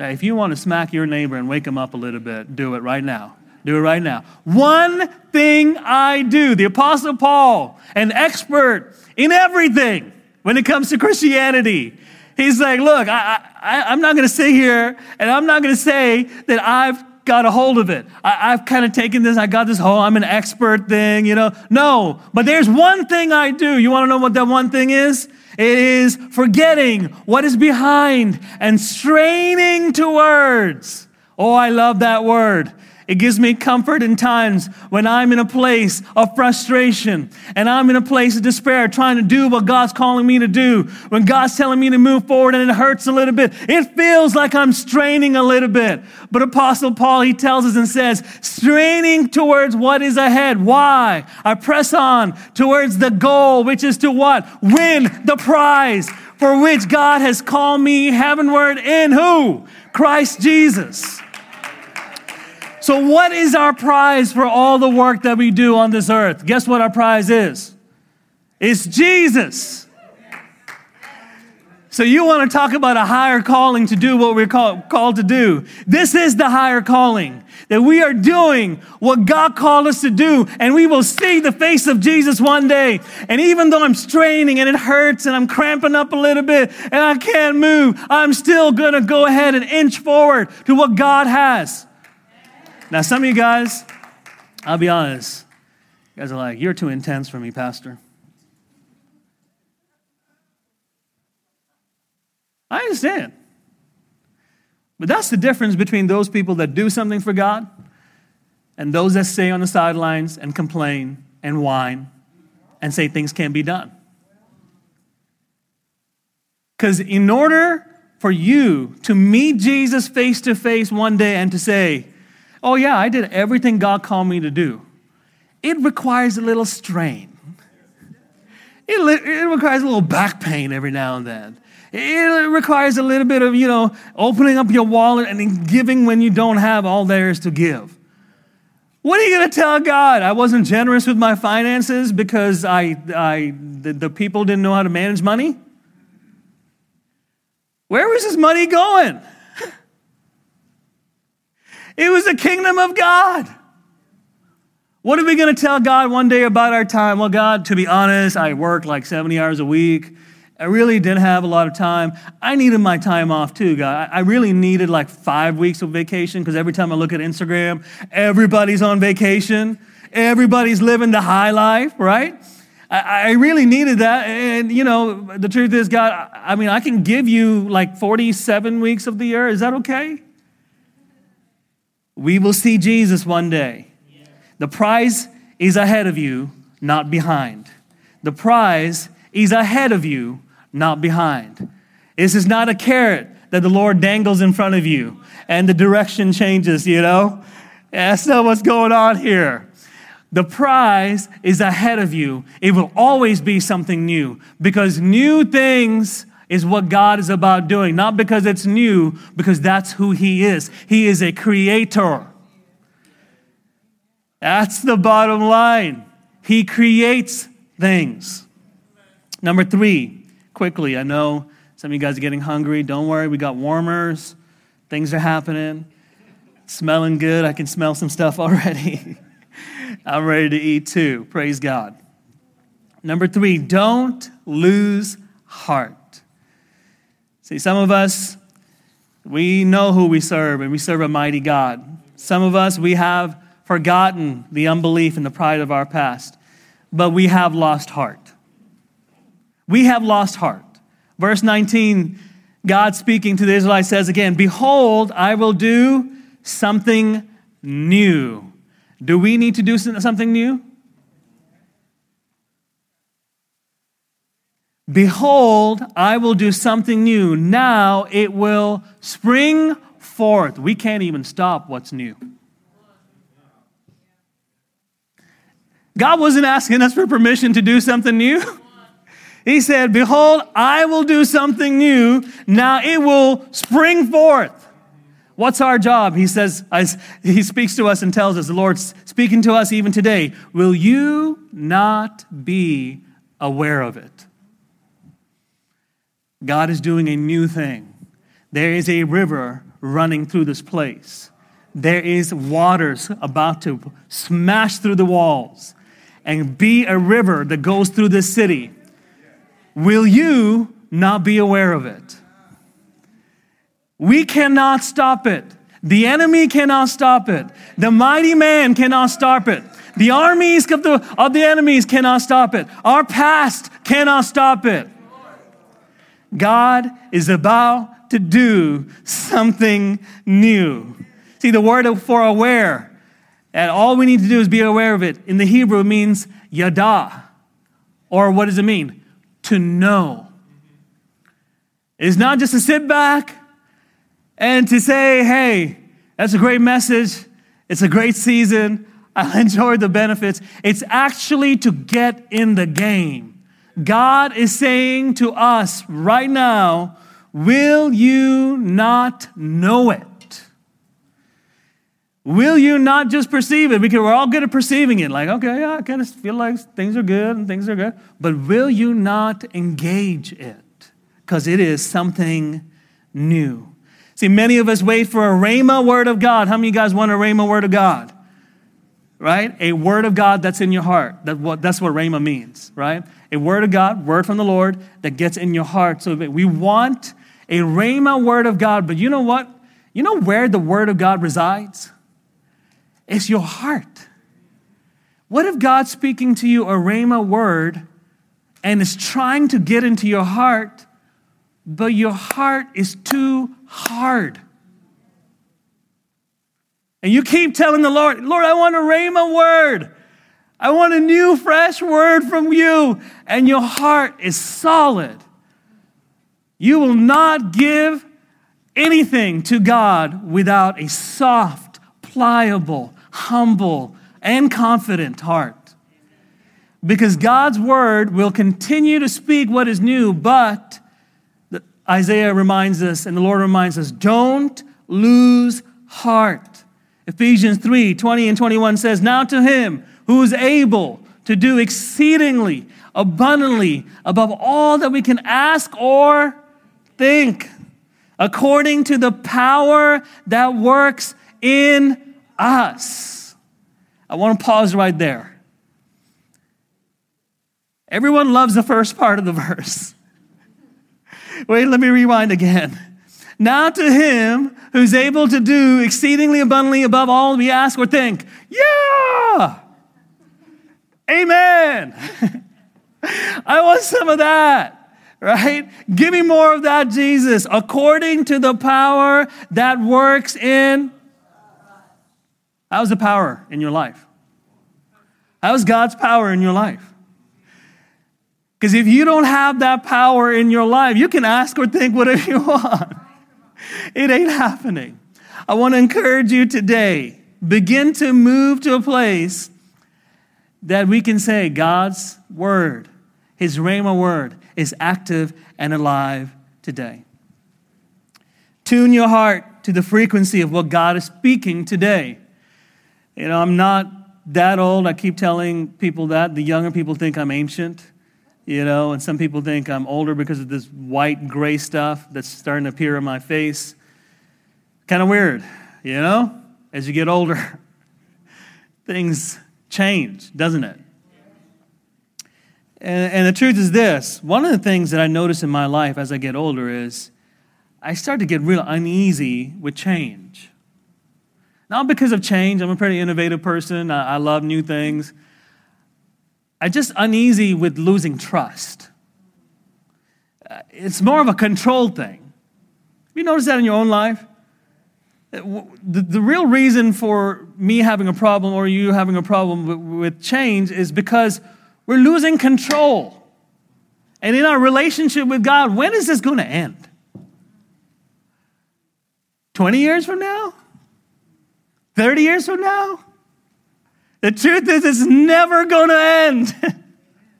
If you want to smack your neighbor and wake him up a little bit, do it right now. Do it right now. One thing I do. The Apostle Paul, an expert in everything when it comes to Christianity. He's like, look, I, I, am not going to sit here and I'm not going to say that I've got a hold of it. I, have kind of taken this, I got this whole, I'm an expert thing, you know. No, but there's one thing I do. You want to know what that one thing is? It is forgetting what is behind and straining towards. Oh, I love that word. It gives me comfort in times when I'm in a place of frustration and I'm in a place of despair trying to do what God's calling me to do. When God's telling me to move forward and it hurts a little bit, it feels like I'm straining a little bit. But Apostle Paul, he tells us and says, straining towards what is ahead. Why? I press on towards the goal, which is to what? Win the prize for which God has called me heavenward in who? Christ Jesus. So, what is our prize for all the work that we do on this earth? Guess what our prize is? It's Jesus. So, you want to talk about a higher calling to do what we're call, called to do. This is the higher calling that we are doing what God called us to do, and we will see the face of Jesus one day. And even though I'm straining and it hurts and I'm cramping up a little bit and I can't move, I'm still going to go ahead and inch forward to what God has. Now, some of you guys, I'll be honest, you guys are like, you're too intense for me, Pastor. I understand. But that's the difference between those people that do something for God and those that stay on the sidelines and complain and whine and say things can't be done. Because in order for you to meet Jesus face to face one day and to say, oh, yeah, I did everything God called me to do. It requires a little strain. It, it requires a little back pain every now and then. It requires a little bit of, you know, opening up your wallet and giving when you don't have all there is to give. What are you going to tell God? I wasn't generous with my finances because I, I, the, the people didn't know how to manage money? Where was this money going? It was the kingdom of God. What are we going to tell God one day about our time? Well, God, to be honest, I work like 70 hours a week. I really didn't have a lot of time. I needed my time off too, God. I really needed like five weeks of vacation because every time I look at Instagram, everybody's on vacation. Everybody's living the high life, right? I, I really needed that. And, you know, the truth is, God, I mean, I can give you like 47 weeks of the year. Is that okay? We will see Jesus one day. The prize is ahead of you, not behind. The prize is ahead of you, not behind. This is not a carrot that the Lord dangles in front of you and the direction changes, you know? That's not what's going on here. The prize is ahead of you. It will always be something new because new things is what God is about doing, not because it's new, because that's who He is. He is a creator. That's the bottom line. He creates things. Number three, quickly, I know some of you guys are getting hungry. Don't worry, we got warmers. Things are happening. Smelling good. I can smell some stuff already. I'm ready to eat too. Praise God. Number three, don't lose heart. See, some of us, we know who we serve, and we serve a mighty God. Some of us, we have forgotten the unbelief and the pride of our past, but we have lost heart. We have lost heart. Verse 19, God speaking to the Israelites says again, Behold, I will do something new. Do we need to do something new? Behold, I will do something new. Now it will spring forth. We can't even stop what's new. God wasn't asking us for permission to do something new. He said, Behold, I will do something new. Now it will spring forth. What's our job? He says, he speaks to us and tells us, the Lord's speaking to us even today. Will you not be aware of it? God is doing a new thing. There is a river running through this place. There is waters about to smash through the walls and be a river that goes through this city, will you not be aware of it? We cannot stop it. The enemy cannot stop it. The mighty man cannot stop it. The armies of the, of the enemies cannot stop it. Our past cannot stop it. God is about to do something new. See, the word for aware and all we need to do is be aware of it. In the Hebrew, it means yada. Or what does it mean? To know. It's not just to sit back and to say, hey, that's a great message. It's a great season. I enjoyed the benefits. It's actually to get in the game. God is saying to us right now, will you not know it? Will you not just perceive it? Because we're all good at perceiving it. Like, okay, yeah, I kind of feel like things are good and things are good. But will you not engage it? Because it is something new. See, many of us wait for a Rhema word of God. How many of you guys want a Rhema word of God? Right? A word of God that's in your heart. That what, that's what Rhema means, right? A word of God, word from the Lord that gets in your heart. So we want a Rhema word of God. But you know what? You know where the word of God resides? It's your heart. What if God's speaking to you a Rhema word and is trying to get into your heart, but your heart is too hard? And you keep telling the Lord, Lord, I want a Rhema word. I want a new, fresh word from you. And your heart is solid. You will not give anything to God without a soft, pliable, humble, and confident heart. Because God's word will continue to speak what is new, but Isaiah reminds us and the Lord reminds us don't lose heart. Ephesians 3 20 and 21 says, Now to him who is able to do exceedingly abundantly above all that we can ask or think, according to the power that works in us. I want to pause right there. Everyone loves the first part of the verse. Wait, let me rewind again. Now to him who's able to do exceedingly abundantly above all we ask or think. Yeah! Amen. I want some of that, right? Give me more of that, Jesus, according to the power that works in. How's the power in your life? How's God's power in your life? Because if you don't have that power in your life, you can ask or think whatever you want. It ain't happening. I want to encourage you today begin to move to a place that we can say God's word, his Rhema word, is active and alive today. Tune your heart to the frequency of what God is speaking today. You know, I'm not that old. I keep telling people that. The younger people think I'm ancient you know, and some people think I'm older because of this white gray stuff that's starting to appear on my face. Kind of weird, you know? As you get older, things change, doesn't it? And, and the truth is this one of the things that I notice in my life as I get older is I start to get real uneasy with change. Not because of change, I'm a pretty innovative person, I, I love new things. I'm just uneasy with losing trust. Uh, it's more of a control thing. Have you noticed that in your own life? Uh, the, the real reason for me having a problem or you having a problem with, with change is because we're losing control. And in our relationship with God, when is this going to end? 20 years from now? 30 years from now? The truth is, it's never going to end.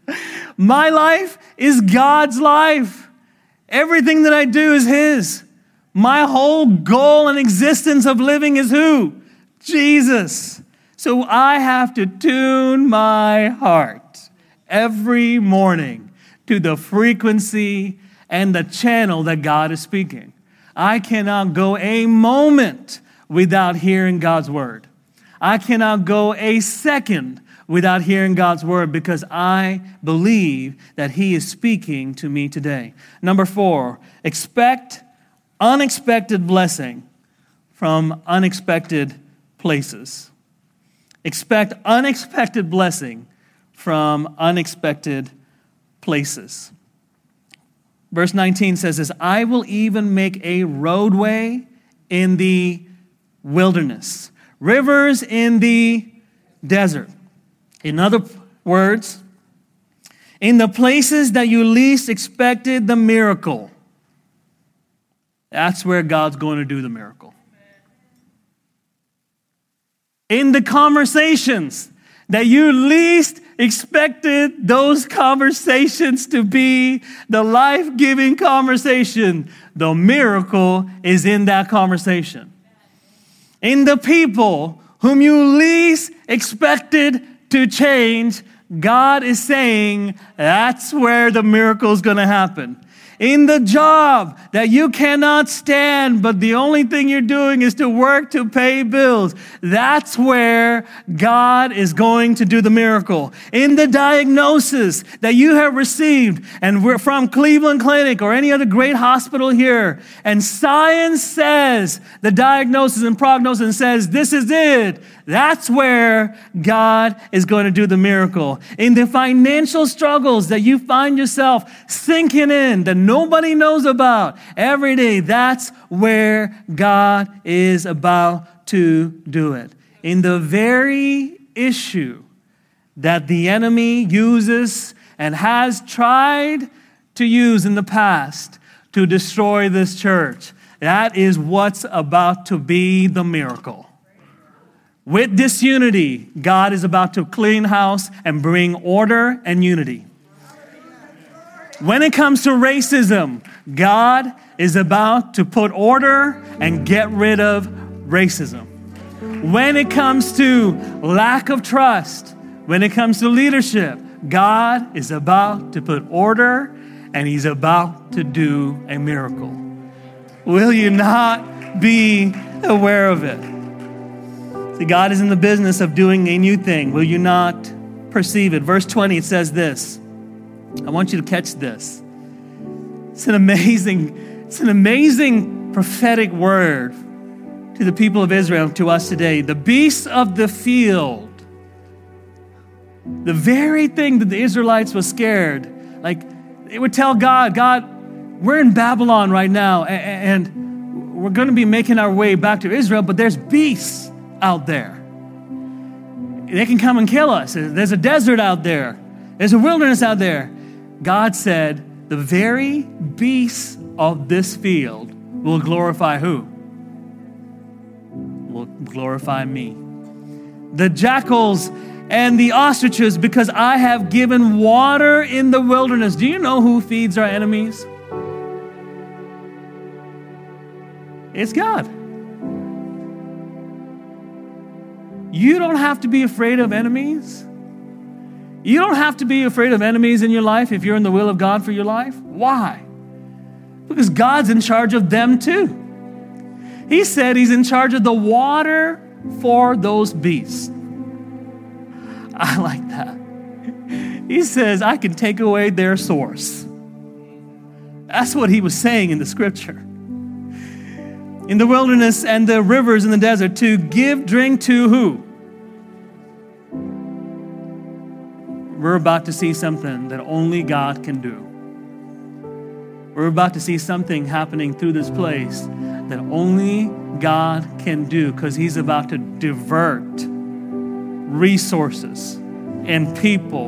My life is God's life. Everything that I do is His. My whole goal and existence of living is who? Jesus. So I have to tune my heart every morning to the frequency and the channel that God is speaking. I cannot go a moment without hearing God's word. I cannot go a second without hearing God's word because I believe that He is speaking to me today. Number four, expect unexpected blessing from unexpected places. Expect unexpected blessing from unexpected places. Verse 19 says this I will even make a roadway in the wilderness rivers in the desert. In other words, in the places that you least expected the miracle, that's where God's going to do the miracle. In the conversations that you least expected those conversations to be the life giving conversation, the miracle is in that conversation in the people whom you least expected to change, God is saying that's where the miracle is going to happen in the job that you cannot stand, but the only thing you're doing is to work to pay bills. That's where God is going to do the miracle. In the diagnosis that you have received, and we're from Cleveland Clinic or any other great hospital here, and science says the diagnosis and prognosis says this is it. That's where God is going to do the miracle. In the financial struggles that you find yourself sinking in, the nobody knows about every day. That's where God is about to do it. In the very issue that the enemy uses and has tried to use in the past to destroy this church, that is what's about to be the miracle. With disunity, God is about to clean house and bring order and unity. When it comes to racism, God is about to put order and get rid of racism. When it comes to lack of trust, when it comes to leadership, God is about to put order and He's about to do a miracle. Will you not be aware of it? See, God is in the business of doing a new thing. Will you not perceive it? Verse 20, it says this. I want you to catch this. It's an amazing, it's an amazing prophetic word to the people of Israel, to us today. The beasts of the field, the very thing that the Israelites were scared, like they would tell God, God, we're in Babylon right now, and we're going to be making our way back to Israel, but there's beasts out there. They can come and kill us. There's a desert out there, there's a wilderness out there. God said, The very beasts of this field will glorify who? Will glorify me. The jackals and the ostriches, because I have given water in the wilderness. Do you know who feeds our enemies? It's God. You don't have to be afraid of enemies. You don't have to be afraid of enemies in your life if you're in the will of God for your life. Why? Because God's in charge of them too. He said He's in charge of the water for those beasts. I like that. He says, I can take away their source. That's what he was saying in the scripture. In the wilderness and the rivers in the desert, to give drink to who? We're about to see something that only God can do. We're about to see something happening through this place that only God can do because He's about to divert resources and people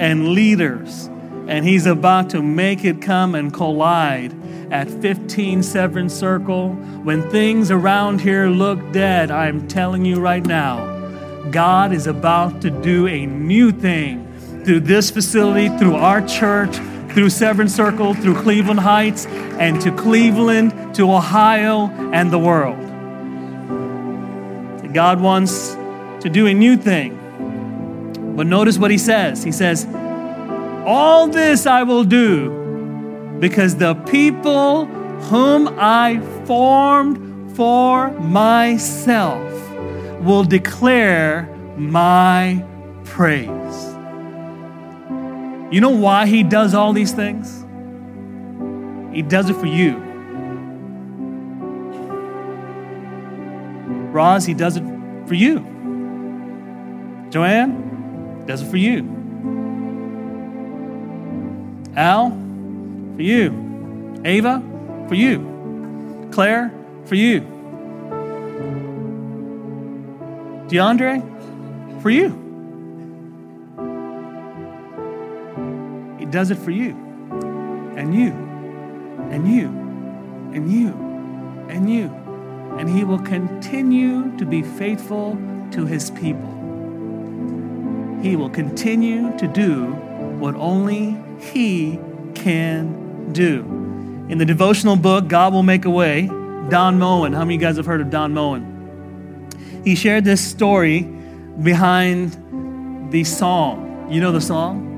and leaders. And He's about to make it come and collide at 15 Severn Circle. When things around here look dead, I'm telling you right now, God is about to do a new thing through this facility, through our church, through Severn Circle, through Cleveland Heights, and to Cleveland, to Ohio, and the world. God wants to do a new thing. But notice what he says. He says, All this I will do because the people whom I formed for myself will declare my praise. You know why he does all these things? He does it for you. Roz, he does it for you. Joanne, does it for you. Al, for you. Ava, for you. Claire, for you. DeAndre, for you. Does it for you and you and you and you and you. And he will continue to be faithful to his people. He will continue to do what only he can do. In the devotional book, God Will Make a Way, Don Moen, how many of you guys have heard of Don Moen? He shared this story behind the song. You know the song?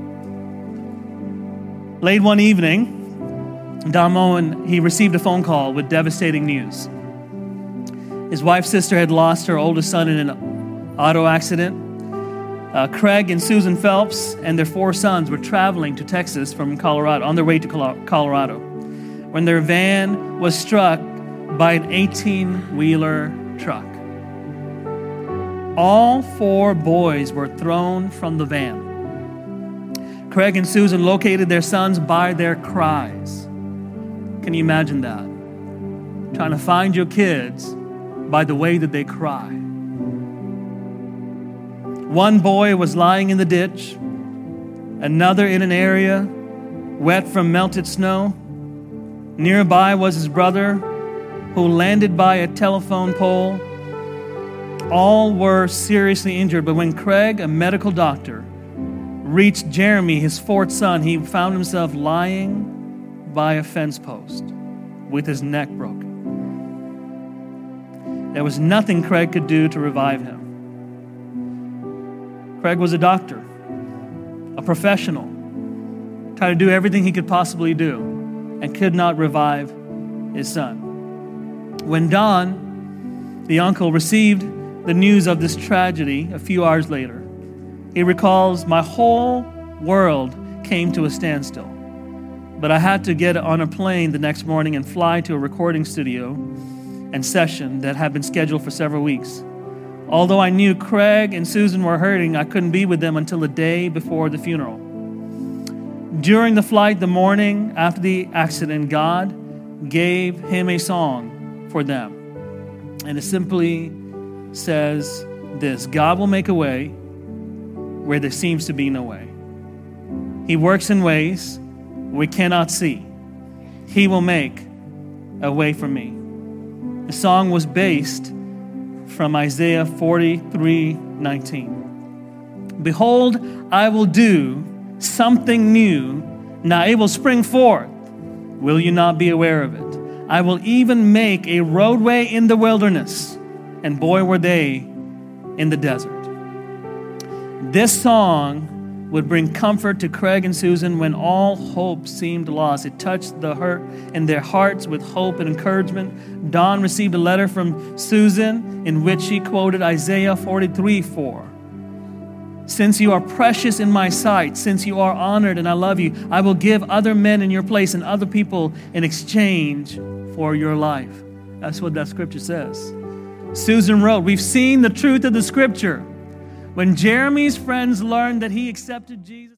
Late one evening, Don Moen, he received a phone call with devastating news. His wife's sister had lost her oldest son in an auto accident. Uh, Craig and Susan Phelps and their four sons were traveling to Texas from Colorado, on their way to Colorado, when their van was struck by an 18 wheeler truck. All four boys were thrown from the van. Craig and Susan located their sons by their cries. Can you imagine that? Trying to find your kids by the way that they cry. One boy was lying in the ditch, another in an area wet from melted snow. Nearby was his brother, who landed by a telephone pole. All were seriously injured, but when Craig, a medical doctor, reached Jeremy, his fourth son, he found himself lying by a fence post with his neck broken. There was nothing Craig could do to revive him. Craig was a doctor, a professional, tried to do everything he could possibly do, and could not revive his son. When Don, the uncle, received the news of this tragedy a few hours later. He recalls, My whole world came to a standstill. But I had to get on a plane the next morning and fly to a recording studio and session that had been scheduled for several weeks. Although I knew Craig and Susan were hurting, I couldn't be with them until the day before the funeral. During the flight, the morning after the accident, God gave him a song for them. And it simply says this God will make a way where there seems to be no way. He works in ways we cannot see. He will make a way for me. The song was based from Isaiah 43 19. Behold, I will do something new. Now it will spring forth. Will you not be aware of it? I will even make a roadway in the wilderness. And boy, were they in the desert. This song would bring comfort to Craig and Susan when all hope seemed lost. It touched the hurt in their hearts with hope and encouragement. Don received a letter from Susan in which she quoted Isaiah 43 4. Since you are precious in my sight, since you are honored and I love you, I will give other men in your place and other people in exchange for your life. That's what that scripture says. Susan wrote, We've seen the truth of the scripture. When Jeremy's friends learned that he accepted Jesus,